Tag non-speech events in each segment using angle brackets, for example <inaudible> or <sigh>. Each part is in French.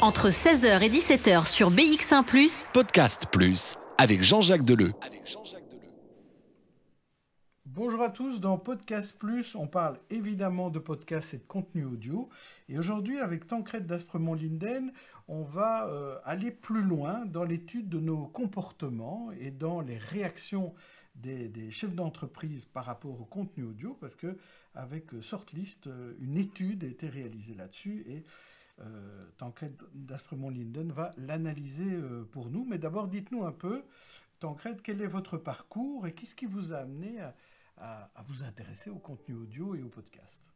Entre 16h et 17h sur BX1 ⁇ Podcast Plus, avec Jean-Jacques Deleu. Bonjour à tous, dans Podcast Plus, on parle évidemment de podcasts et de contenu audio. Et aujourd'hui, avec Tancred d'Aspremont-Linden, on va euh, aller plus loin dans l'étude de nos comportements et dans les réactions des, chefs d'entreprise par rapport au contenu audio, parce que avec Sortlist, euh, une étude a été réalisée là-dessus et euh, Tancred d'Aspremont-Linden va l'analyser euh, pour nous. Mais d'abord, dites-nous un peu, Tancred, quel est votre parcours et qu'est-ce qui vous a amené à, vous intéresser au contenu audio et au podcast?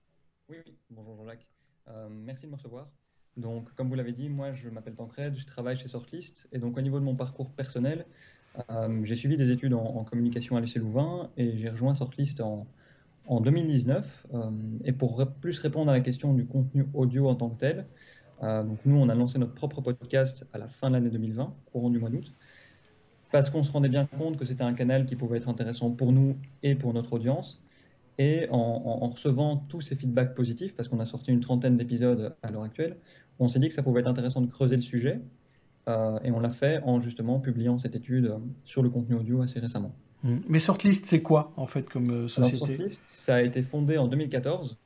Oui, bonjour Jean-Jacques. Euh, merci de me recevoir. Donc, comme vous l'avez dit, moi, je m'appelle Tancred, je travaille chez Sortlist. Et donc, au niveau de mon parcours personnel, j'ai suivi des études en, communication à l'UC Louvain et j'ai rejoint Sortlist en, en 2019. et pour plus répondre à la question du contenu audio en tant que tel, euh, donc nous, on a lancé notre propre podcast à la fin de l'année 2020, courant du mois d'août, parce qu'on se rendait bien compte que c'était un canal qui pouvait être intéressant pour nous et pour notre audience. Et en, recevant tous ces feedbacks positifs, parce qu'on a sorti une trentaine d'épisodes à l'heure actuelle, on s'est dit que ça pouvait être intéressant de creuser le sujet. Euh, et on l'a fait en justement publiant cette étude sur le contenu audio assez récemment. Mmh. Mais Sortlist, c'est quoi en fait comme euh, société Sortlist, ça a été fondé en 2014.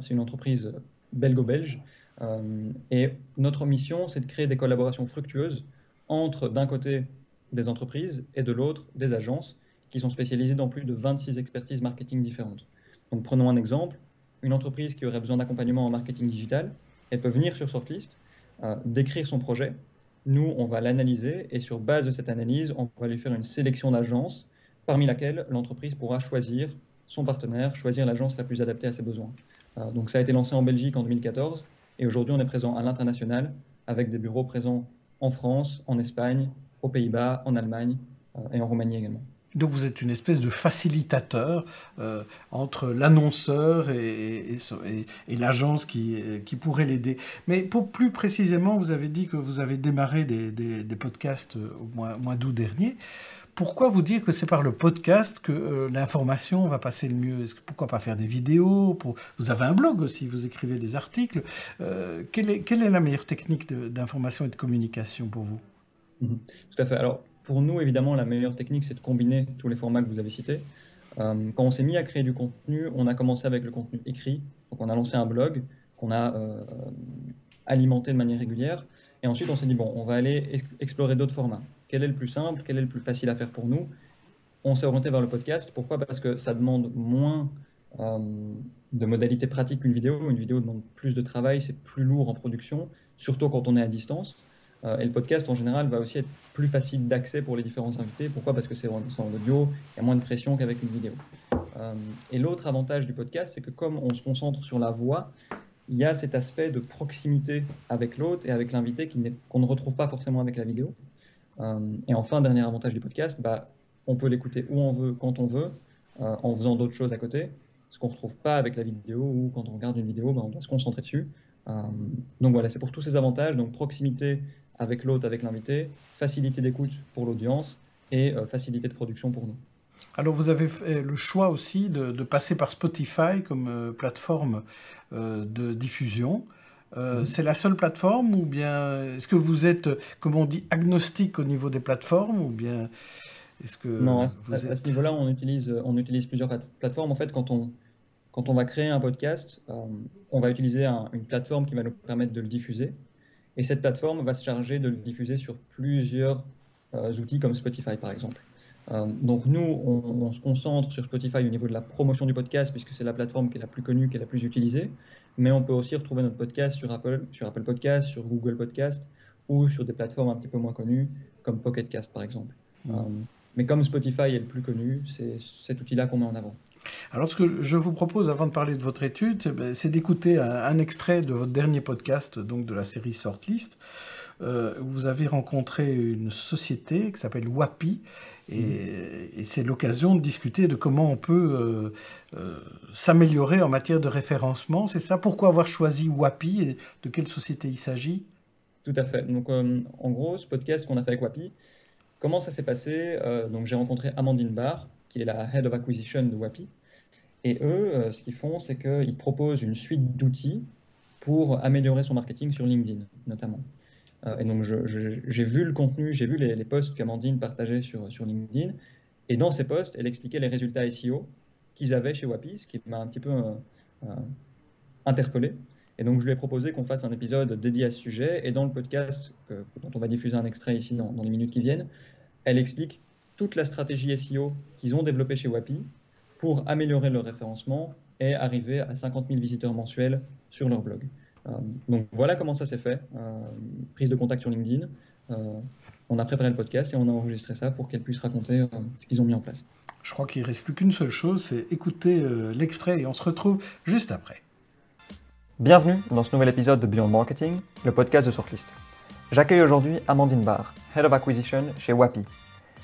c'est une entreprise belgo-belge euh, et notre mission, c'est de créer des collaborations fructueuses entre, d'un côté, des entreprises et de l'autre, des agences qui sont spécialisées dans plus de 26 expertises marketing différentes. Donc prenons un exemple, une entreprise qui aurait besoin d'accompagnement en marketing digital, elle peut venir sur Sortlist, euh, décrire son projet, nous, on va l'analyser et sur base de cette analyse, on va lui faire une sélection d'agences parmi laquelle l'entreprise pourra choisir son partenaire, choisir l'agence la plus adaptée à ses besoins. Euh, donc ça a été lancé en Belgique en 2014 et aujourd'hui, on est présent à l'international avec des bureaux présents en France, en Espagne, aux Pays-Bas, en Allemagne euh, et en Roumanie également. Donc vous êtes une espèce de facilitateur euh, entre l'annonceur et, l'agence qui, qui, pourrait l'aider. Mais pour plus précisément, vous avez dit que vous avez démarré des, podcasts au mois, d'août dernier pourquoi vous dire que c'est par le podcast que euh, l'information va passer le mieux? Pourquoi pas faire des vidéos Vous avez un blog aussi, vous écrivez des articles. Euh, quelle, est, la meilleure technique d'information et de communication pour vous? Mhm. Tout à fait. Alors, pour nous, évidemment, la meilleure technique, c'est de combiner tous les formats que vous avez cités. Euh, quand on s'est mis à créer du contenu, on a commencé avec le contenu écrit. Donc, on a lancé un blog qu'on a alimenté de manière régulière. Et ensuite, on s'est dit, bon, on va aller explorer d'autres formats quel est le plus simple, quel est le plus facile à faire pour nous? On s'est orienté vers le podcast. Pourquoi? Parce que ça demande moins euh, de modalités pratiques qu'une vidéo. Une vidéo demande plus de travail, c'est plus lourd en production, surtout quand on est à distance. Euh, et le podcast, en général, va aussi être plus facile d'accès pour les différents invités. Pourquoi? Parce que c'est en, audio, il y a moins de pression qu'avec une vidéo. Euh, et l'autre avantage du podcast, c'est que comme on se concentre sur la voix, il y a cet aspect de proximité avec l'autre et avec l'invité qu'on ne retrouve pas forcément avec la vidéo. Euh, et enfin, dernier avantage du podcast, bah, on peut l'écouter où on veut, quand on veut, en faisant d'autres choses à côté, ce qu'on ne retrouve pas avec la vidéo, ou quand on regarde une vidéo, bah, on doit se concentrer dessus. Donc voilà, c'est pour tous ces avantages, donc proximité avec l'hôte, avec l'invité, facilité d'écoute pour l'audience et facilité de production pour nous. Alors vous avez fait le choix aussi de, passer par Spotify comme plateforme de diffusion. Euh, mhm. C'est la seule plateforme ou bien est-ce que vous êtes, comme on dit, agnostique au niveau des plateformes ou bien est-ce que non à, ce niveau-là on utilise on utilise plusieurs plateformes. En fait, quand on quand on va créer un podcast, euh, on va utiliser une plateforme qui va nous permettre de le diffuser et cette plateforme va se charger de le diffuser sur plusieurs euh, outils comme Spotify par exemple. donc nous, on, on, se concentre sur Spotify au niveau de la promotion du podcast puisque c'est la plateforme qui est la plus connue, qui est la plus utilisée mais on peut aussi retrouver notre podcast sur Apple, sur Apple Podcast, sur Google Podcast ou sur des plateformes un petit peu moins connues comme Pocket Cast par exemple. Mmh. Euh, mais comme Spotify est le plus connu, c'est cet outil-là qu'on met en avant. Alors, ce que je vous propose, avant de parler de votre étude, c'est d'écouter un, extrait de votre dernier podcast, donc de la série Sortlist. Euh, vous avez rencontré une société qui s'appelle Wapi, et, c'est l'occasion de discuter de comment on peut euh, euh, s'améliorer en matière de référencement. C'est ça Pourquoi avoir choisi Wapi et de quelle société il s'agit? Tout à fait. Donc, en gros, ce podcast qu'on a fait avec Wapi, comment ça s'est passé? Donc, j'ai rencontré Amandine Barr, qui est la Head of Acquisition de Wapi. Et eux, ce qu'ils font, c'est qu'ils proposent une suite d'outils pour améliorer son marketing sur LinkedIn, notamment. et donc, j'ai vu le contenu, j'ai vu les, posts qu'Amandine partageait sur, LinkedIn. Et dans ces posts, elle expliquait les résultats SEO qu'ils avaient chez Wapi, ce qui m'a un petit peu interpellé. Et donc, je lui ai proposé qu'on fasse un épisode dédié à ce sujet. Et dans le podcast, dont on va diffuser un extrait ici dans, les minutes qui viennent, elle explique toute la stratégie SEO qu'ils ont développée chez Wapi pour améliorer leur référencement et arriver à 50 000 visiteurs mensuels sur leur blog. Euh, donc voilà comment ça s'est fait. Euh, prise de contact sur LinkedIn. Euh, on a préparé le podcast et on a enregistré ça pour qu'elle puisse raconter ce qu'ils ont mis en place. Je crois qu'il ne reste plus qu'une seule chose, c'est écouter l'extrait et on se retrouve juste après. Bienvenue dans ce nouvel épisode de Beyond Marketing, le podcast de Sortlist. J'accueille aujourd'hui Amandine Barr, Head of Acquisition chez Wapi.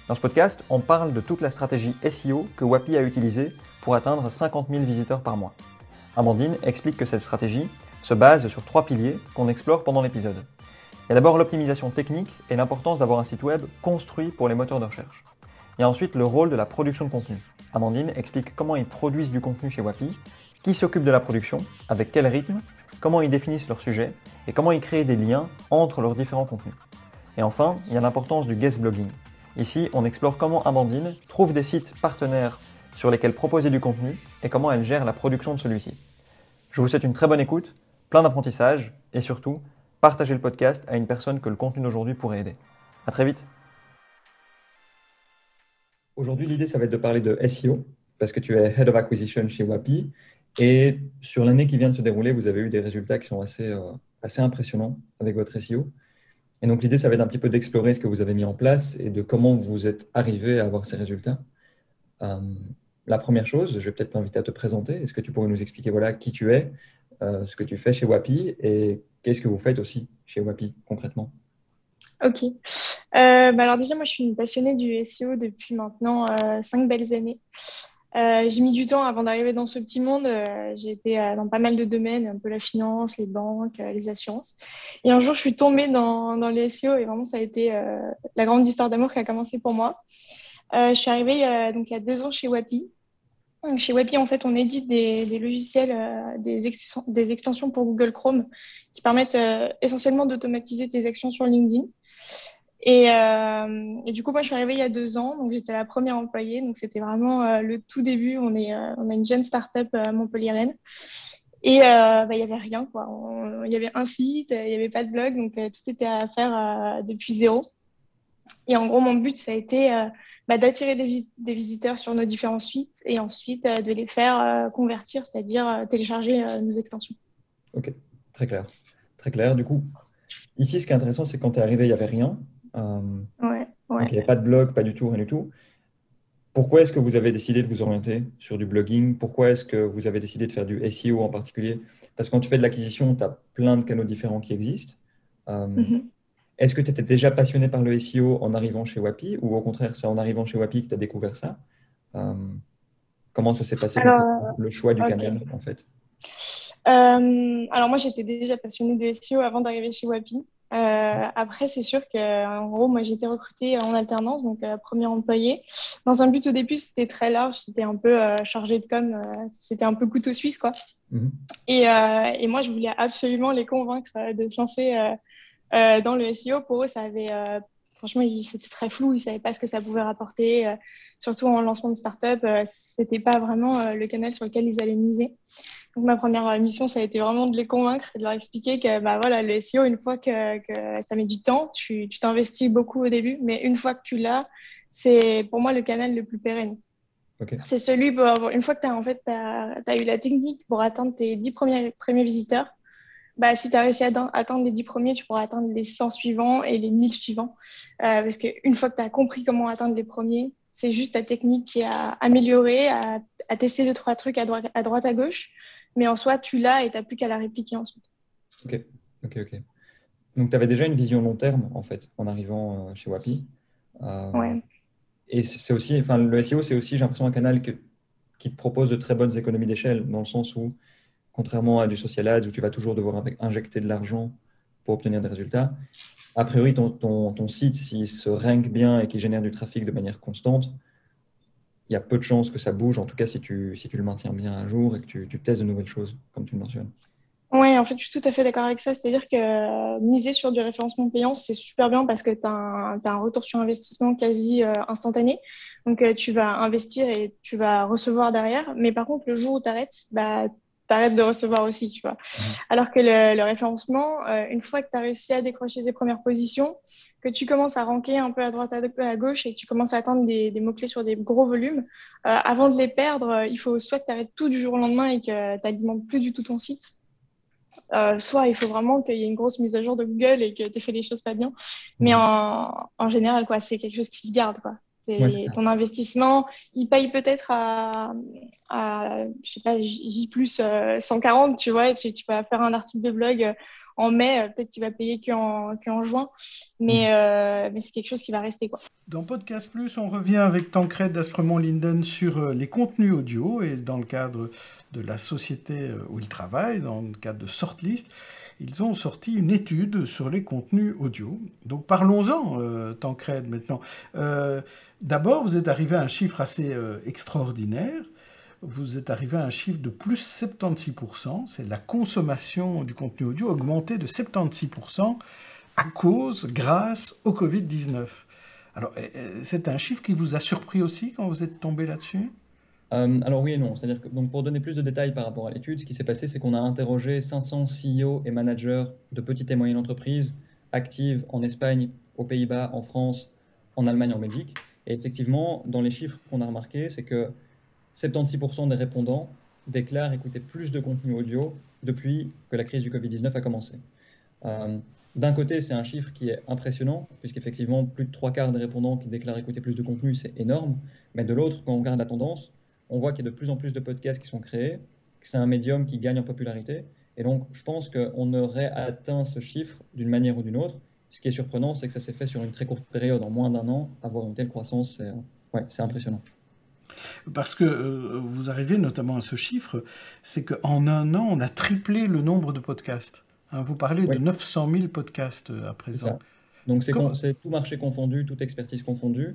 Dans ce podcast, on parle de toute la stratégie SEO que Wapi a utilisée pour atteindre 50 000 visiteurs par mois. Amandine explique que cette stratégie se base sur trois piliers qu'on explore pendant l'épisode. Il y a d'abord l'optimisation technique et l'importance d'avoir un site web construit pour les moteurs de recherche. Il y a ensuite le rôle de la production de contenu. Amandine explique comment ils produisent du contenu chez Wapi qui s'occupe de la production, avec quel rythme, comment ils définissent leur sujet et comment ils créent des liens entre leurs différents contenus. Et enfin, il y a l'importance du guest blogging. Ici, on explore comment Amandine trouve des sites partenaires sur lesquels proposer du contenu et comment elle gère la production de celui-ci. Je vous souhaite une très bonne écoute, plein d'apprentissage et surtout, partagez le podcast à une personne que le contenu d'aujourd'hui pourrait aider. À très vite. Aujourd'hui, l'idée, ça va être de parler de SEO, parce que tu es Head of Acquisition chez Wapi et sur l'année qui vient de se dérouler, vous avez eu des résultats qui sont assez, euh, assez impressionnants avec votre SEO. Et donc l'idée, ça va être un petit peu d'explorer ce que vous avez mis en place et de comment vous êtes arrivé à avoir ces résultats. Euh, la première chose, je vais peut-être t'inviter à te présenter. Est-ce que tu pourrais nous expliquer voilà, qui tu es, euh, ce que tu fais chez Wapi et qu'est-ce que vous faites aussi chez Wapi concrètement? Ok. bah alors déjà, moi, je suis une passionnée du SEO depuis maintenant cinq belles années. Euh, j'ai mis du temps avant d'arriver dans ce petit monde. Euh, j'ai été euh, dans pas mal de domaines, un peu la finance, les banques, les assurances. Et un jour, je suis tombée dans, dans les SEO et vraiment, ça a été la grande histoire d'amour qui a commencé pour moi. je suis arrivée donc, il y a deux ans chez Wapi. Donc, chez Wapi, en fait, on édite des, des logiciels, des, des, extensions pour Google Chrome qui permettent essentiellement d'automatiser tes actions sur LinkedIn. Et, euh, et, du coup, moi, je suis arrivée il y a deux ans, donc j'étais la première employée. Donc, c'était vraiment euh, le tout début. On, est, euh, on a une jeune start-up à Montpellier-Rennes. Et bah, il n'y avait rien, quoi. Il y avait un site, il n'y avait pas de blog, donc tout était à faire depuis zéro. Et en gros, mon but, ça a été bah, d'attirer des, visiteurs sur nos différents sites et ensuite de les faire convertir, c'est-à-dire télécharger nos extensions. Ok, très clair. Très clair. Du coup, ici, ce qui est intéressant, c'est quand tu es arrivé, il n'y avait rien. Euh, ouais, il n'y avait pas de blog, pas du tout, rien du tout. Pourquoi est-ce que vous avez décidé de vous orienter sur du blogging? Pourquoi est-ce que vous avez décidé de faire du SEO en particulier? Parce que quand tu fais de l'acquisition, tu as plein de canaux différents qui existent. Euh, mhm. Est-ce que tu étais déjà passionné par le SEO en arrivant chez Wapi? Ou au contraire, c'est en arrivant chez Wapi que tu as découvert ça? Euh, Comment ça s'est passé le choix du canal en fait? Alors moi, j'étais déjà passionnée de SEO avant d'arriver chez Wapi. Euh, après, c'est sûr que, en gros, moi, j'ai été recrutée en alternance, donc euh, premier employé. Dans un but au début, c'était très large, c'était un peu euh, chargé de com, c'était un peu couteau suisse, quoi. Mhm. Et, et, moi, je voulais absolument les convaincre de se lancer dans le SEO. Pour eux, ça avait, franchement, c'était très flou, ils savaient pas ce que ça pouvait rapporter. surtout en lancement de start-up, c'était pas vraiment le canal sur lequel ils allaient miser. Donc, ma première mission, ça a été vraiment de les convaincre et de leur expliquer que bah, voilà, le SEO, une fois que, que ça met du temps, tu t'investis beaucoup au début, mais une fois que tu l'as, c'est pour moi le canal le plus pérenne. C'est celui, pour, une fois que tu as, en fait, as, as, eu la technique pour atteindre tes 10 premiers, premiers visiteurs, bah, si tu as réussi à atteindre les 10 premiers, tu pourras atteindre les 100 suivants et les 1000 suivants. Euh, parce qu'une fois que tu as compris comment atteindre les premiers, c'est juste ta technique qui a amélioré, à, à tester deux, trois trucs à droite, à droite, à gauche. Mais en soi, tu l'as et tu n'as plus qu'à la répliquer ensuite. Ok, ok, ok. Donc, tu avais déjà une vision long terme, en fait, en arrivant euh, chez Wapi. Euh, ouais. Et c'est aussi, enfin, le SEO, c'est aussi, j'ai l'impression, un canal que, qui te propose de très bonnes économies d'échelle, dans le sens où, contrairement à du social ads, où tu vas toujours devoir injecter de l'argent pour obtenir des résultats, a priori, ton, ton, ton site, s'il se rank bien et qu'il génère du trafic de manière constante, il y a peu de chances que ça bouge, en tout cas si tu, si tu le maintiens bien à jour et que tu, tu testes de nouvelles choses, comme tu le mentionnes. Oui, en fait, je suis tout à fait d'accord avec ça. C'est-à-dire que euh, miser sur du référencement payant, c'est super bien parce que tu as, un retour sur investissement quasi euh, instantané. Donc, euh, tu vas investir et tu vas recevoir derrière. Mais par contre, le jour où tu arrêtes, bah, t'arrêtes de recevoir aussi, tu vois. Mmh. Alors que le, référencement, euh, une fois que tu as réussi à décrocher des premières positions, que tu commences à ranker un peu à droite, à gauche et que tu commences à atteindre des, mots-clés sur des gros volumes, euh, avant de les perdre, euh, il faut soit que tu arrêtes tout du jour au lendemain et que tu n'alimentes plus du tout ton site, soit il faut vraiment qu'il y ait une grosse mise à jour de Google et que tu fait les choses pas bien. Mais mmh. en, en général, quoi, c'est quelque chose qui se garde. Quoi ton investissement, il paye peut-être à, à, je sais pas, J plus 140, euh, tu vois, tu, tu, vas faire un article de blog euh, en mai, euh, peut-être qu'il va payer qu'en en juin, mais, mm. mais c'est quelque chose qui va rester. Quoi. Dans Podcast Plus, on revient avec Tancred d'Aspremont Linden sur les contenus audio et dans le cadre de la société où il travaille, dans le cadre de Sortlist ils ont sorti une étude sur les contenus audio. Donc parlons-en, euh, Tancred, maintenant. Euh, D'abord, vous êtes arrivé à un chiffre assez euh, extraordinaire. Vous êtes arrivé à un chiffre de plus 76%. C'est la consommation du contenu audio augmentée de 76% à cause, grâce au Covid-19. Alors, c'est un chiffre qui vous a surpris aussi quand vous êtes tombé là-dessus? Euh, alors oui et non. C'est-à-dire que donc pour donner plus de détails par rapport à l'étude, ce qui s'est passé, c'est qu'on a interrogé 500 CEO et managers de petites et moyennes entreprises actives en Espagne, aux Pays-Bas, en France, en Allemagne, en Belgique. Et effectivement, dans les chiffres qu'on a remarqués, c'est que 76% des répondants déclarent écouter plus de contenu audio depuis que la crise du Covid-19 a commencé. Euh, d'un côté, c'est un chiffre qui est impressionnant, puisqu'effectivement, plus de trois quarts des répondants qui déclarent écouter plus de contenu, c'est énorme. Mais de l'autre, quand on regarde la tendance, on voit qu'il y a de plus en plus de podcasts qui sont créés, que c'est un médium qui gagne en popularité. Et donc, je pense qu'on aurait atteint ce chiffre d'une manière ou d'une autre. Ce qui est surprenant, c'est que ça s'est fait sur une très courte période, en moins d'un an, avoir une telle croissance, c'est ouais, impressionnant. Parce que euh, vous arrivez notamment à ce chiffre, c'est qu'en un an, on a triplé le nombre de podcasts. Hein, vous parlez de 900 000 podcasts euh, à présent. Donc c'est tout marché confondu, toute expertise confondue.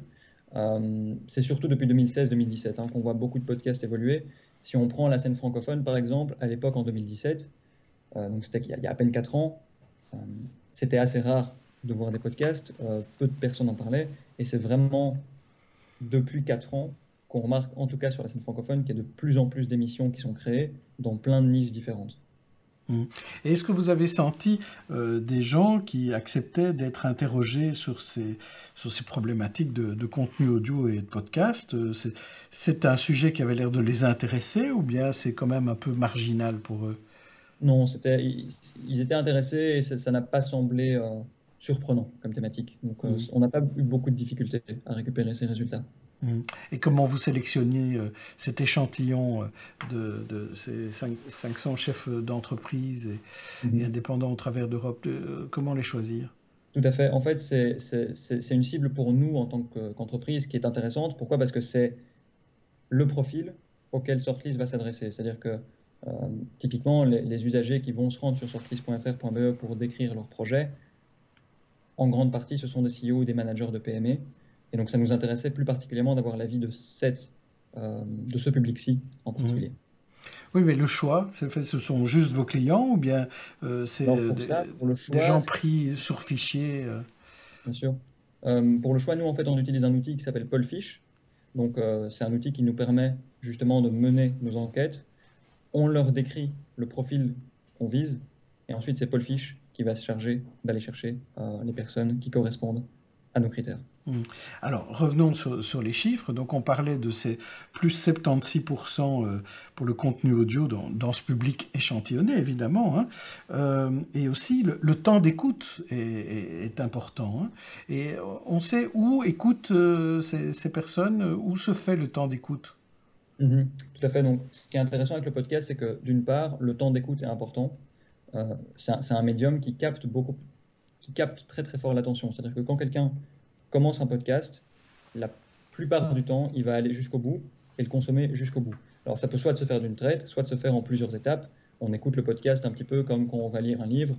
Euh, c'est surtout depuis 2016-2017 hein, qu'on voit beaucoup de podcasts évoluer. Si on prend la scène francophone, par exemple, à l'époque en 2017, euh, donc c'était il, y a à peine 4 ans, euh, c'était assez rare de voir des podcasts, peu de personnes en parlaient, et c'est vraiment depuis 4 ans qu'on remarque, en tout cas sur la scène francophone, qu'il y a de plus en plus d'émissions qui sont créées dans plein de niches différentes. Mmh. Est-ce que vous avez senti euh, des gens qui acceptaient d'être interrogés sur ces, sur ces problématiques de, contenu audio et de podcast euh, C'est un sujet qui avait l'air de les intéresser ou bien c'est quand même un peu marginal pour eux? Non, ils, étaient intéressés et ça n'a pas semblé euh, surprenant comme thématique. Donc mmh. on n'a pas eu beaucoup de difficultés à récupérer ces résultats. Mmh. Et comment vous sélectionnez euh, cet échantillon euh, de, ces 500 chefs d'entreprise et, mmh. indépendants au travers d'Europe Comment les choisir? Tout à fait. En fait, c'est une cible pour nous en tant qu'entreprise qui est intéressante. Pourquoi? Parce que c'est le profil auquel Sortlist va s'adresser. C'est-à-dire que euh, typiquement, les, les, usagers qui vont se rendre sur sortlist.fr.be pour décrire leur projet, en grande partie, ce sont des CEO ou des managers de PME et donc, ça nous intéressait plus particulièrement d'avoir l'avis de, cette, euh, de ce public-ci en particulier. Oui, mais le choix, fait, ce sont juste vos clients ou bien euh, c'est des, gens pris sur fichier euh? Bien sûr. pour le choix, nous, en fait, on utilise un outil qui s'appelle Paulfish. Donc, c'est un outil qui nous permet justement de mener nos enquêtes. On leur décrit le profil qu'on vise. Et ensuite, c'est Paulfish qui va se charger d'aller chercher les personnes qui correspondent à nos critères. Mmh. Alors, revenons sur, les chiffres. Donc, on parlait de ces plus 76% euh, pour le contenu audio dans, ce public échantillonné, évidemment. Hein. Euh, et aussi, le, temps d'écoute est, important. Hein. Et on sait où écoutent euh, ces, personnes, où se fait le temps d'écoute? Mmh tout à fait. Donc, ce qui est intéressant avec le podcast, c'est que d'une part, le temps d'écoute est important. C'est un, un, médium qui capte beaucoup, qui capte très très fort l'attention. C'est-à-dire que quand quelqu'un commence un podcast, la plupart du temps, il va aller jusqu'au bout et le consommer jusqu'au bout. Alors ça peut soit de se faire d'une traite, soit de se faire en plusieurs étapes. On écoute le podcast un petit peu comme quand on va lire un livre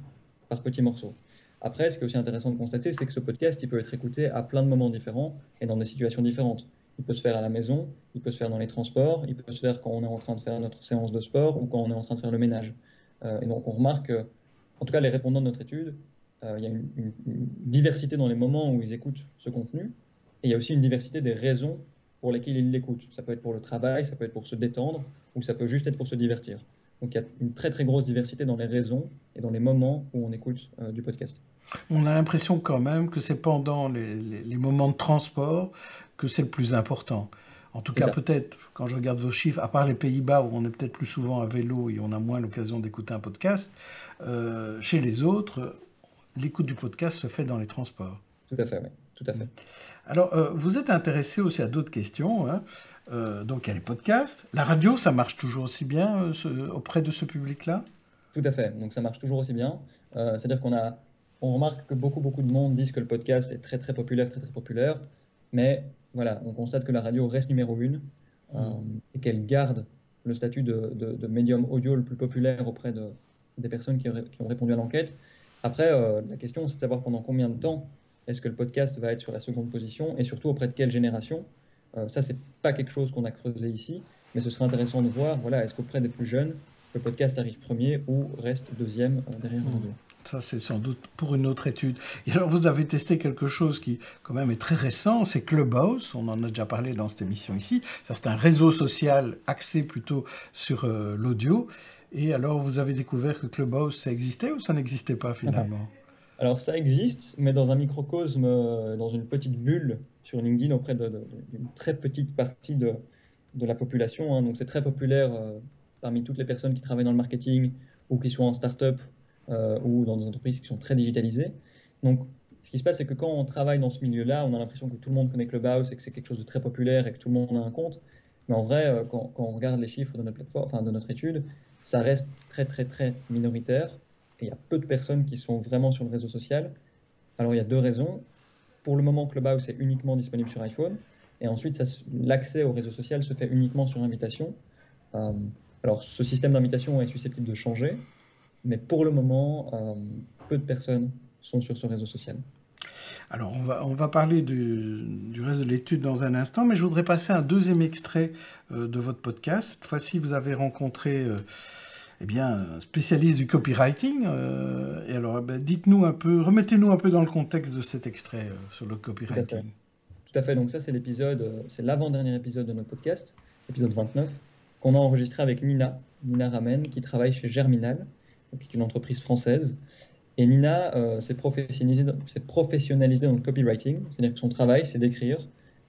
par petits morceaux. Après, ce qui est aussi intéressant de constater, c'est que ce podcast, il peut être écouté à plein de moments différents et dans des situations différentes. Il peut se faire à la maison, il peut se faire dans les transports, il peut se faire quand on est en train de faire notre séance de sport ou quand on est en train de faire le ménage. Et donc on remarque que, en tout cas les répondants de notre étude, il y a une, diversité dans les moments où ils écoutent ce contenu, et il y a aussi une diversité des raisons pour lesquelles ils l'écoutent. Ça peut être pour le travail, ça peut être pour se détendre, ou ça peut juste être pour se divertir. Donc il y a une très très grosse diversité dans les raisons et dans les moments où on écoute euh, du podcast. On a l'impression quand même que c'est pendant les, moments de transport que c'est le plus important. En tout cas, peut-être, quand je regarde vos chiffres, à part les Pays-Bas où on est peut-être plus souvent à vélo et on a moins l'occasion d'écouter un podcast, euh, chez les autres, l'écoute du podcast se fait dans les transports. Tout à fait, oui. Tout à fait. Alors, euh, vous êtes intéressé aussi à d'autres questions. Hein. Euh, donc, il y a les podcasts. La radio, ça marche toujours aussi bien ce, auprès de ce public-là? Tout à fait. Donc, ça marche toujours aussi bien. C'est-à-dire qu'on a, on remarque que beaucoup, beaucoup de monde disent que le podcast est très, très populaire, très, très populaire. Mais voilà, on constate que la radio reste numéro une mmh. et qu'elle garde le statut de, de, de, médium audio le plus populaire auprès de, des personnes qui, qui ont répondu à l'enquête. Après, la question, c'est de savoir pendant combien de temps est-ce que le podcast va être sur la seconde position et surtout auprès de quelle génération euh, Ça, c'est pas quelque chose qu'on a creusé ici, mais ce serait intéressant de voir, voilà, est-ce qu'auprès des plus jeunes, le podcast arrive premier ou reste deuxième euh, derrière le radio ça, c'est sans doute pour une autre étude. Et alors, vous avez testé quelque chose qui, quand même, est très récent, c'est Clubhouse. On en a déjà parlé dans cette émission ici. Ça, c'est un réseau social axé plutôt sur euh, l'audio. Et alors, vous avez découvert que Clubhouse, ça existait ou ça n'existait pas finalement? <laughs> Alors ça existe, mais dans un microcosme, euh, dans une petite bulle sur LinkedIn auprès d'une très petite partie de, la population. Hein. Donc c'est très populaire euh, parmi toutes les personnes qui travaillent dans le marketing ou qui sont en start-up ou dans des entreprises qui sont très digitalisées. Donc ce qui se passe, c'est que quand on travaille dans ce milieu-là, on a l'impression que tout le monde connaît Clubhouse et que c'est quelque chose de très populaire et que tout le monde a un compte. Mais en vrai, euh, quand, on regarde les chiffres de notre plateforme, enfin de notre étude, ça reste très très très minoritaire il y a peu de personnes qui sont vraiment sur le réseau social. Alors il y a deux raisons. Pour le moment, Clubhouse est uniquement disponible sur iPhone. Et ensuite, l'accès au réseau social se fait uniquement sur invitation. Euh, alors ce système d'invitation est susceptible de changer, mais pour le moment, euh, peu de personnes sont sur ce réseau social. Alors, on va, on va parler du, du reste de l'étude dans un instant, mais je voudrais passer un deuxième extrait euh, de votre podcast. Cette fois-ci, vous avez rencontré euh, eh bien, spécialiste du copywriting. Euh, et alors, ben, dites-nous un peu, remettez-nous un peu dans le contexte de cet extrait sur le copywriting. Tout à fait. Tout à fait. Donc ça, c'est l'épisode, c'est l'avant-dernier épisode de notre podcast, épisode 29, qu'on a enregistré avec Nina, Nina Ramen, qui travaille chez Germinal, qui est une entreprise française. Et Nina euh, s'est professionnalisée, dans le copywriting, c'est-à-dire que son travail, c'est d'écrire.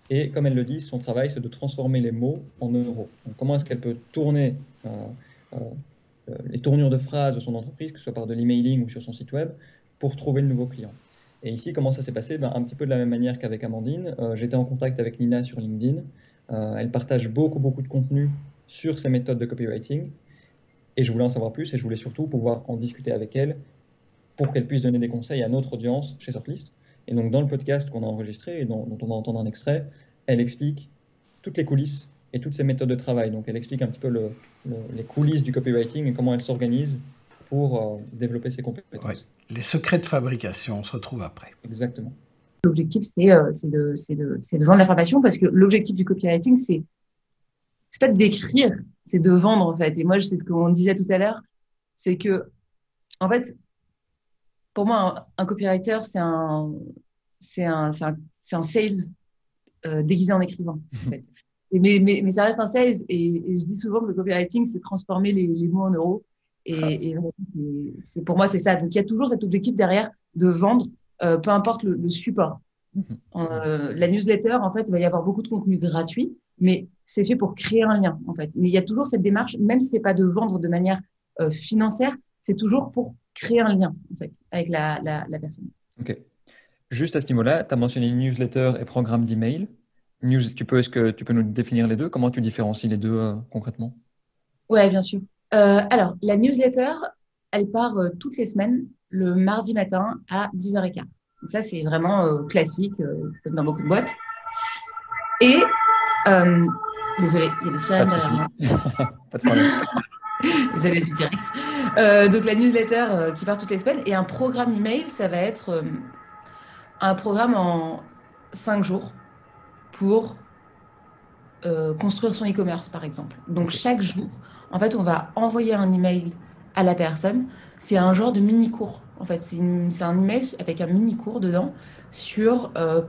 Et comme elle le dit, son travail, c'est de transformer les mots en euros. Donc, comment est-ce qu'elle peut tourner euh, euh, les tournures de phrases de son entreprise, que ce soit par de l'emailing ou sur son site web, pour trouver de nouveaux clients. Et ici, comment ça s'est passé? Ben, Un petit peu de la même manière qu'avec Amandine. J'étais en contact avec Nina sur LinkedIn. Elle partage beaucoup, beaucoup de contenu sur ses méthodes de copywriting. Et je voulais en savoir plus et je voulais surtout pouvoir en discuter avec elle pour qu'elle puisse donner des conseils à notre audience chez Sortlist. Et donc, dans le podcast qu'on a enregistré et dont, dont on va entendre un extrait, elle explique toutes les coulisses et toutes ses méthodes de travail. Donc, elle explique un petit peu le, le, les coulisses du copywriting et comment elle s'organise pour euh, développer ses compétences. Ouais. Les secrets de fabrication, on se retrouve après. Exactement. L'objectif, c'est euh, de, de, de vendre l'information parce que l'objectif du copywriting, c'est c'est pas d'écrire, c'est de vendre en fait. Et moi, je sais ce qu'on disait tout à l'heure, c'est que en fait, pour moi, un, un copywriter, c'est un, c'est un, un, un, sales euh, déguisé en écrivain. En fait. mais, mais, mais, ça reste un sales. Et, et, je dis souvent que le copywriting, c'est transformer les, les, mots en euros. Et, et c'est pour moi, c'est ça. Donc, il y a toujours cet objectif derrière de vendre, euh, peu importe le, le support. Euh, la newsletter, en fait, il va y avoir beaucoup de contenu gratuit, mais c'est fait pour créer un lien, en fait. Mais il y a toujours cette démarche, même si c'est pas de vendre de manière euh, financière, c'est toujours pour créer un lien, en fait, avec la, la, la personne. Ok. Juste à ce niveau-là, tu as mentionné newsletter et programme d'email. News, tu peux, est-ce que tu peux nous définir les deux? Comment tu différencies les deux euh, concrètement? Ouais, bien sûr. Euh, alors, la newsletter, elle part euh, toutes les semaines, le mardi matin à 10h15. Donc ça, c'est vraiment classique, comme dans beaucoup de boîtes. Et, désolé, il y a des sirènes derrière moi. <laughs> Pas de problème. <laughs> Avez vu direct. Euh, donc la newsletter euh, qui part toutes les semaines et un programme email, ça va être euh, un programme en cinq jours pour construire son e-commerce par exemple. Donc chaque jour, en fait, on va envoyer un email à la personne. C'est un genre de mini-cours. En fait, c'est un email avec un mini-cours dedans sur euh,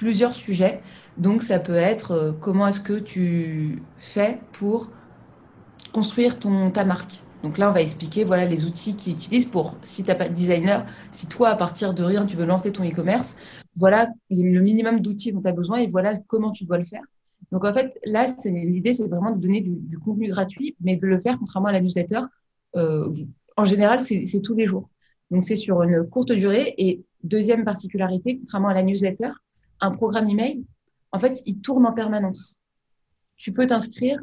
plusieurs sujets. Donc, ça peut être euh, comment est-ce que tu fais pour construire ton, ta marque? Donc là, on va expliquer voilà, les outils qu'ils utilisent pour, si tu n'as pas de designer, si toi, à partir de rien, tu veux lancer ton e-commerce, voilà le minimum d'outils dont tu as besoin et voilà comment tu dois le faire. Donc en fait, là, l'idée, c'est vraiment de donner du, contenu gratuit, mais de le faire, contrairement à la newsletter, euh, en général, c'est tous les jours. Donc c'est sur une courte durée. Et deuxième particularité, contrairement à la newsletter, un programme email, en fait, il tourne en permanence. Tu peux t'inscrire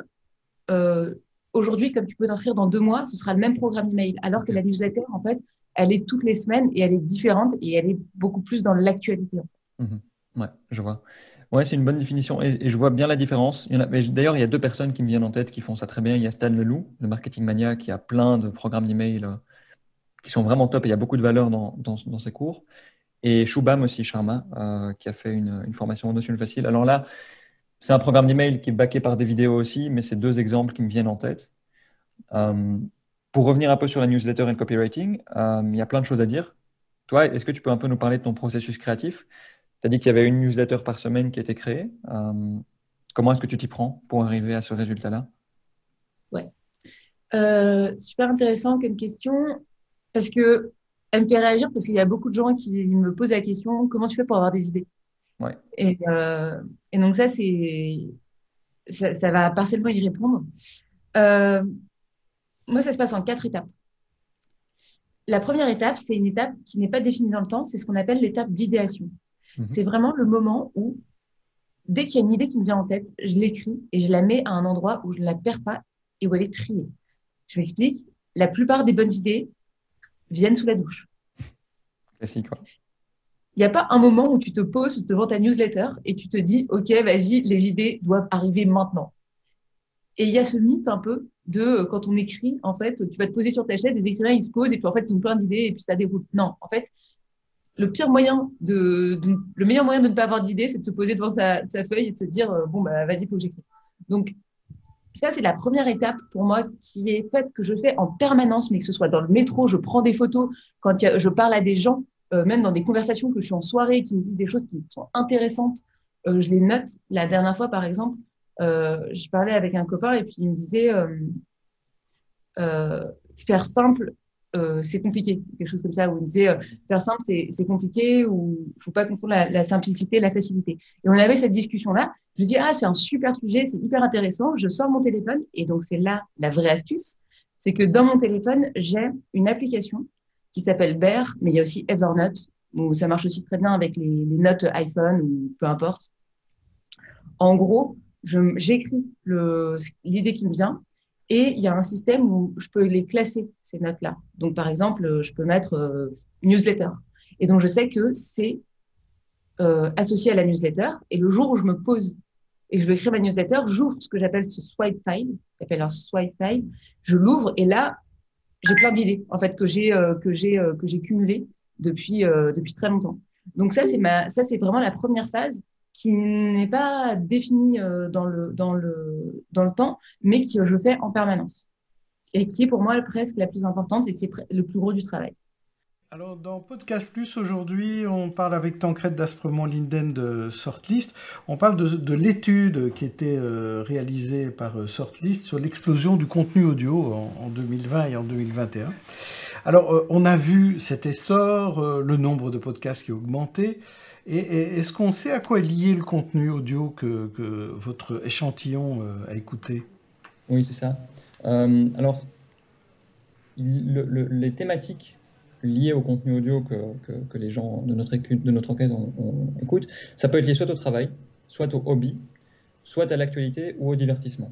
euh, aujourd'hui comme tu peux t'inscrire dans deux mois, ce sera le même programme email. Alors que la newsletter, en fait, elle est toutes les semaines et elle est différente et elle est beaucoup plus dans l'actualité. Mhm. Ouais, je vois. Ouais, c'est une bonne définition et, je vois bien la différence. D'ailleurs, il y a deux personnes qui me viennent en tête qui font ça très bien. Il y a Stan Leloup, le marketing mania, qui a plein de programmes d'email euh, qui sont vraiment top et il y a beaucoup de valeur dans, dans, ses cours. Et Shubham aussi, Sharma, euh, qui a fait une, formation en Notion Facile. Alors là, c'est un programme d'email qui est backé par des vidéos aussi, mais c'est deux exemples qui me viennent en tête. Euh, pour revenir un peu sur la newsletter et le copywriting, euh, il y a plein de choses à dire. Toi, est-ce que tu peux un peu nous parler de ton processus créatif? Tu as dit qu'il y avait une newsletter par semaine qui été créée. Comment est-ce que tu t'y prends pour arriver à ce résultat-là? Ouais. super intéressant comme question parce que elle me fait réagir parce qu'il y a beaucoup de gens qui me posent la question comment tu fais pour avoir des idées? Ouais. Et, euh, et, donc ça, c'est ça, ça, va partiellement y répondre. Euh, moi, ça se passe en quatre étapes. La première étape, c'est une étape qui n'est pas définie dans le temps, c'est ce qu'on appelle l'étape d'idéation. Mhm. C'est vraiment le moment où, dès qu'il y a une idée qui me vient en tête, je l'écris et je la mets à un endroit où je ne la perds pas et où elle est triée. Je m'explique. La plupart des bonnes idées viennent sous la douche. Classique, quoi il n'y a pas un moment où tu te poses devant ta newsletter et tu te dis, OK, vas-y, les idées doivent arriver maintenant. Et il y a ce mythe un peu de euh, quand on écrit, en fait, tu vas te poser sur ta chaise, les écrivains, ils se posent et puis en fait, ils ont plein d'idées et puis ça déroule. Non, en fait, le pire moyen de, le meilleur moyen de ne pas avoir d'idées, c'est de se poser devant sa, feuille et de se dire, euh, bon, bah, vas-y, il faut que j'écris. Donc, ça, c'est la première étape pour moi qui est faite, que je fais en permanence, mais que ce soit dans le métro, je prends des photos, quand je parle à des gens, euh, même dans des conversations que je suis en soirée, qui me disent des choses qui sont intéressantes, euh, je les note. La dernière fois, par exemple, euh, je parlais avec un copain et puis il me disait faire simple, c'est compliqué, quelque chose comme ça, où me disait faire simple, c'est compliqué, ou il faut pas confondre la, simplicité, la facilité. Et on avait cette discussion-là. Je dis, ah, c'est un super sujet, c'est hyper intéressant. Je sors mon téléphone, et donc c'est là la vraie astuce, c'est que dans mon téléphone, j'ai une application qui s'appelle Bear, mais il y a aussi Evernote, où ça marche aussi très bien avec les, notes iPhone ou peu importe. En gros, j'écris l'idée qui me vient et il y a un système où je peux les classer, ces notes-là. Donc, par exemple, je peux mettre euh, newsletter. Et donc, je sais que c'est euh, associé à la newsletter. Et le jour où je me pose et je vais écrire ma newsletter, j'ouvre ce que j'appelle ce swipe file, ça s'appelle un swipe file. Je l'ouvre et là, j'ai plein d'idées en fait que j'ai euh, que euh, cumulées depuis euh, depuis très longtemps. Donc ça c'est vraiment la première phase qui n'est pas définie dans le dans le dans le temps, mais que je fais en permanence et qui est pour moi presque la plus importante et c'est le plus gros du travail. Alors dans Podcast Plus aujourd'hui, on parle avec Tancred d'Aspremont-Linden de Sortlist. On parle de, l'étude qui était euh, réalisée par euh, Sortlist sur l'explosion du contenu audio en, 2020 et en 2021. Alors euh, on a vu cet essor, le nombre de podcasts qui a augmenté. Et, est-ce qu'on sait à quoi est lié le contenu audio que, votre échantillon a écouté? Oui, c'est ça. alors, les thématiques liées au contenu audio que, les gens de notre, enquête on, écoutent, ça peut être lié soit au travail, soit au hobby, soit à l'actualité ou au divertissement.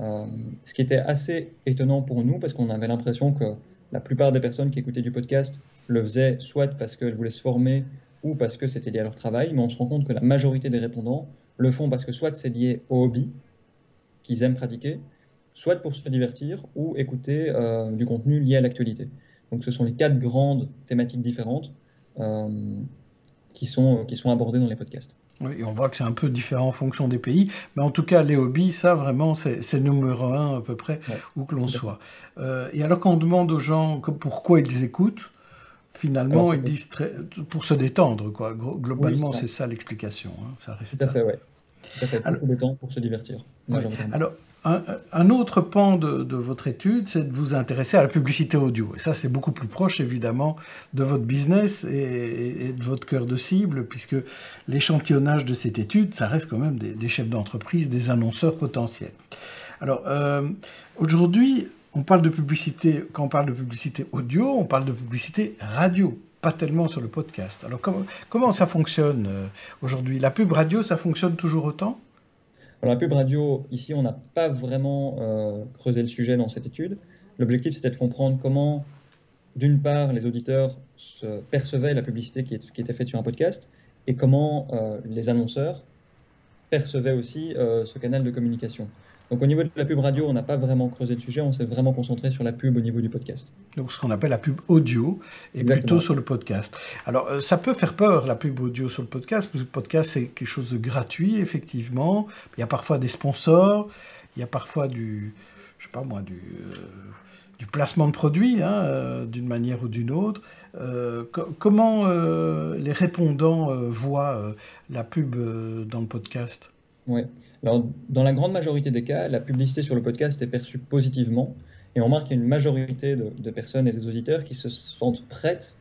Euh, ce qui était assez étonnant pour nous parce qu'on avait l'impression que la plupart des personnes qui écoutaient du podcast le faisaient soit parce qu'elles voulaient se former ou parce que c'était lié à leur travail, mais on se rend compte que la majorité des répondants le font parce que soit c'est lié au hobby qu'ils aiment pratiquer, soit pour se divertir ou écouter euh, du contenu lié à l'actualité. Donc ce sont les quatre grandes thématiques différentes euh, qui, sont, qui sont abordées dans les podcasts. Oui, et on voit que c'est un peu différent en fonction des pays, mais en tout cas, les hobbies, ça vraiment, c'est numéro un à peu près, Ouais. où que l'on soit. Euh, et alors, quand on demande aux gens que- pourquoi ils écoutent, finalement, Alors, ils disent très- pour se détendre, quoi. Globalement, Oui, c'est ça l'explication. hein. Ça reste Tout à fait, ouais. Tout à fait. Alors- des temps pour se divertir. Ouais. Alors, un, un autre pan de, de votre étude, c'est de vous intéresser à la publicité audio. Et ça, c'est beaucoup plus proche, évidemment, de votre business et, et de votre cœur de cible, puisque l'échantillonnage de cette étude, ça reste quand même des, des chefs d'entreprise, des annonceurs potentiels. Alors, euh, aujourd'hui, on parle de publicité, quand on parle de publicité audio, on parle de publicité radio, pas tellement sur le podcast. Alors, comment, ça fonctionne euh, aujourd'hui? La pub radio, ça fonctionne toujours autant? Alors, la pub radio, ici, on n'a pas vraiment euh, creusé le sujet dans cette étude. L'objectif, c'était de comprendre comment, d'une part, les auditeurs percevaient la publicité qui, était faite sur un podcast et comment euh, les annonceurs percevaient aussi ce canal de communication. Donc, au niveau de la pub radio, on n'a pas vraiment creusé le sujet, on s'est vraiment concentré sur la pub au niveau du podcast. donc ce qu'on appelle la pub audio, et Exactement. plutôt sur le podcast. Alors, euh, ça peut faire peur, la pub audio sur le podcast, parce que le podcast, c'est quelque chose de gratuit, effectivement. Il y a parfois des sponsors, il y a parfois du, je sais pas moi, du, euh, du placement de produits, hein, euh, d'une manière ou d'une autre. Euh, co- comment les répondants voient la pub dans le podcast? Ouais. Alors, dans la grande majorité des cas, la publicité sur le podcast est perçue positivement. Et on remarque qu'il y a une majorité de, de personnes et des auditeurs qui se sentent prêtes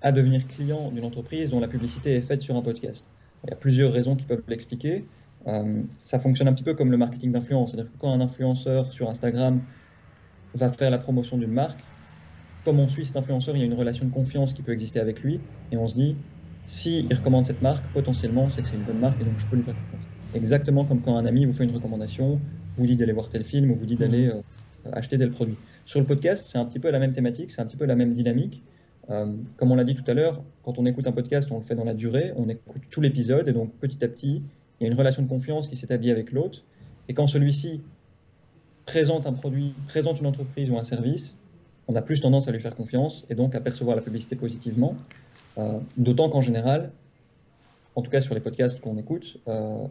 à devenir clients d'une entreprise dont la publicité est faite sur un podcast. Il y a plusieurs raisons qui peuvent l'expliquer. Euh, ça fonctionne un petit peu comme le marketing d'influence. C'est-à-dire que quand un influenceur sur Instagram va faire la promotion d'une marque, comme on suit cet influenceur, il y a une relation de confiance qui peut exister avec lui. Et on se dit, s'il recommande cette marque, potentiellement, c'est que c'est une bonne marque et donc je peux lui faire confiance. Exactement comme quand un ami vous fait une recommandation, vous dit d'aller voir tel film ou vous dit d'aller euh, acheter tel produit. Sur le podcast, c'est un petit peu la même thématique, c'est un petit peu la même dynamique. Euh, comme on l'a dit tout à l'heure, quand on écoute un podcast, on le fait dans la durée, on écoute tout l'épisode et donc petit à petit, il y a une relation de confiance qui s'établit avec l'autre. Et quand celui-ci présente un produit, présente une entreprise ou un service, on a plus tendance à lui faire confiance et donc à percevoir la publicité positivement. Euh, D'autant qu'en général, en tout cas sur les podcasts qu'on écoute, euh,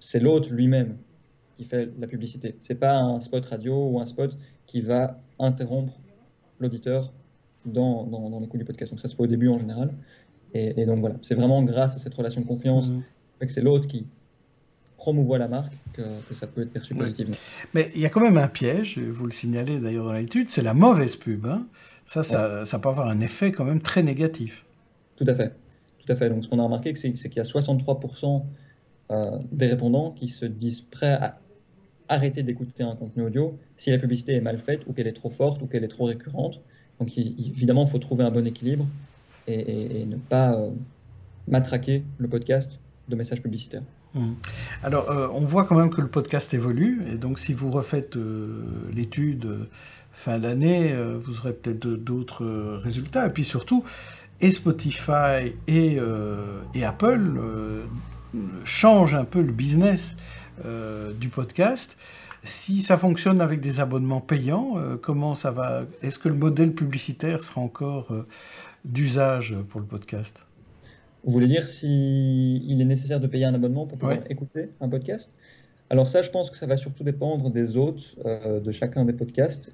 c'est l'autre lui-même qui fait la publicité. C'est pas un spot radio ou un spot qui va interrompre l'auditeur dans, dans, dans l'écoute du podcast. Donc ça se fait au début en général. Et, et donc voilà, c'est vraiment grâce à cette relation de confiance, fait que c'est l'autre qui promouvoit la marque que, que ça peut être perçu positivement. Mais il y a quand même un piège, vous le signalez d'ailleurs dans l'étude, c'est la mauvaise pub. hein. Ça, ça, ça peut avoir un effet quand même très négatif. Tout à fait. Tout à fait. Donc, ce qu'on a remarqué, c'est qu'il y a 63% euh, des répondants qui se disent prêts à arrêter d'écouter un contenu audio si la publicité est mal faite ou qu'elle est trop forte ou qu'elle est trop récurrente. Donc, évidemment, il faut trouver un bon équilibre et, ne pas euh, matraquer le podcast de messages publicitaires. Mhm. Alors, euh, on voit quand même que le podcast évolue, et donc si vous refaites euh, l'étude euh, fin d'année, euh, vous aurez peut-être d'autres euh, résultats. Et puis surtout, et Spotify euh, et Apple changent un peu le business euh, du podcast. Si ça fonctionne avec des abonnements payants, euh, comment ça va Est-ce que le modèle publicitaire sera encore euh, d'usage pour le podcast? Vous voulez dire s'il est nécessaire de payer un abonnement pour pouvoir Ouais. écouter un podcast? Alors ça, je pense que ça va surtout dépendre des hôtes de chacun des podcasts.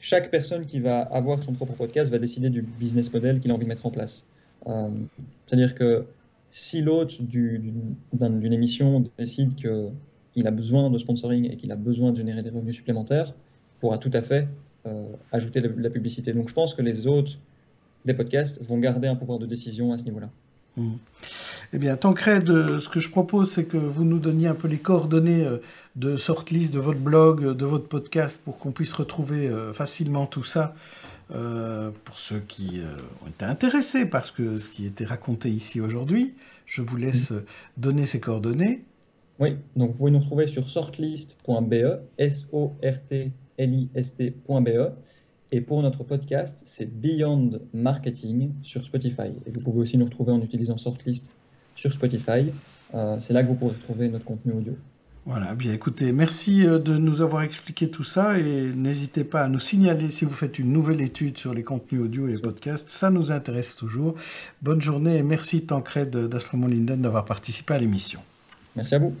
Chaque personne qui va avoir son propre podcast va décider du business model qu'il a envie de mettre en place. C'est-à-dire que si l'hôte du- du- d'un- d'une émission décide qu'il a besoin de sponsoring et qu'il a besoin de générer des revenus supplémentaires, pourra tout à fait euh, ajouter la, la publicité. Donc je pense que les hôtes des podcasts vont garder un pouvoir de décision à ce niveau-là. Eh bien, Tancred, ce que je propose, c'est que vous nous donniez un peu les coordonnées euh, de Sortlist, de votre blog, euh, de votre podcast, pour qu'on puisse retrouver facilement tout ça. Euh, pour ceux qui euh, ont été intéressés par ce, que, ce qui était raconté ici aujourd'hui, je vous laisse euh, donner ces coordonnées. Oui, donc vous pouvez nous retrouver sur sortlist.be, S-O-R-T-L-I-S-T.be. Et pour notre podcast, c'est Beyond Marketing sur Spotify. Et vous pouvez aussi nous retrouver en utilisant Sortlist sur Spotify. Euh, c'est là que vous pourrez retrouver notre contenu audio. Voilà, bien écoutez, merci euh, de nous avoir expliqué tout ça et n'hésitez pas à nous signaler si vous faites une nouvelle étude sur les contenus audio et les podcasts, ça nous intéresse toujours. Bonne journée et merci Tancred d'Aspremont Linden d'avoir participé à l'émission. Merci à vous.